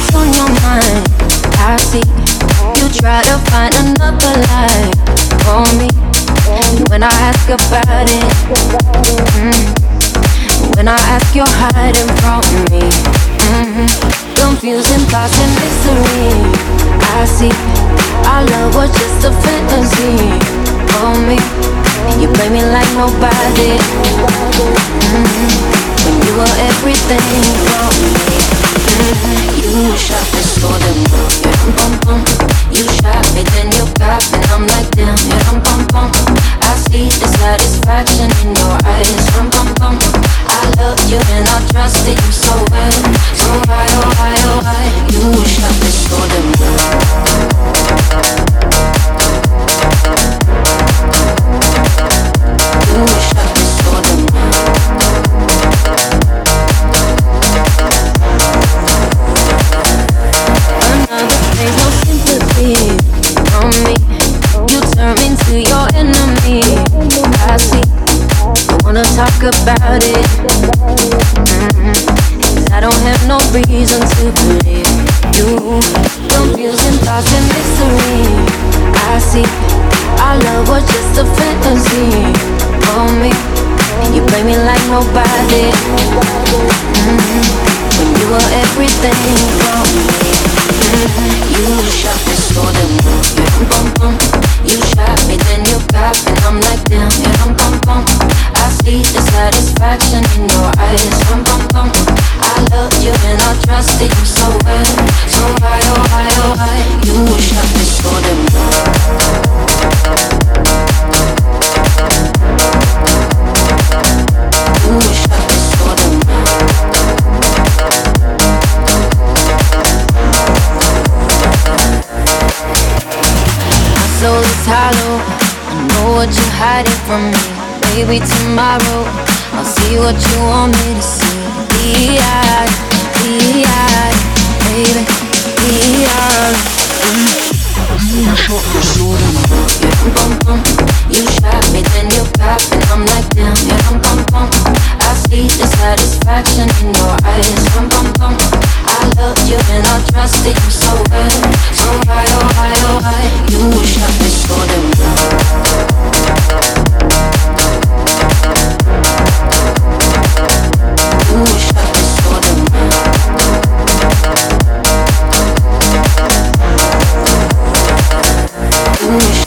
what's on your mind. I see you try to find another life for me. When I ask about it, mm, when I ask, you're hiding from me. Mm, confusing thoughts and mystery. I see our love was just a fantasy for me. You play me like nobody. Mm, when you were everything for me. You shot me bum bum. You shot me, then you. I'm like damn. Yeah, talk about it. Mm-hmm. Cause I don't have no reason to believe you. Confusing thoughts and mystery. I see. Our love was just a fantasy for me. You play me like nobody. Mm-hmm. When you were everything for me. You shot me so damn yeah, soul is hollow. I know what you're hiding from me. Maybe tomorrow I'll see what you want me to see. Be-eyed, be-eyed, baby, be-eyed. You shot me so bum. You shot me, then you got me. I'm like damn, yeah, bum bum bum. I see the satisfaction in your eyes, bum bum bum. I love you and I trusted you so oh, oh, Ooh.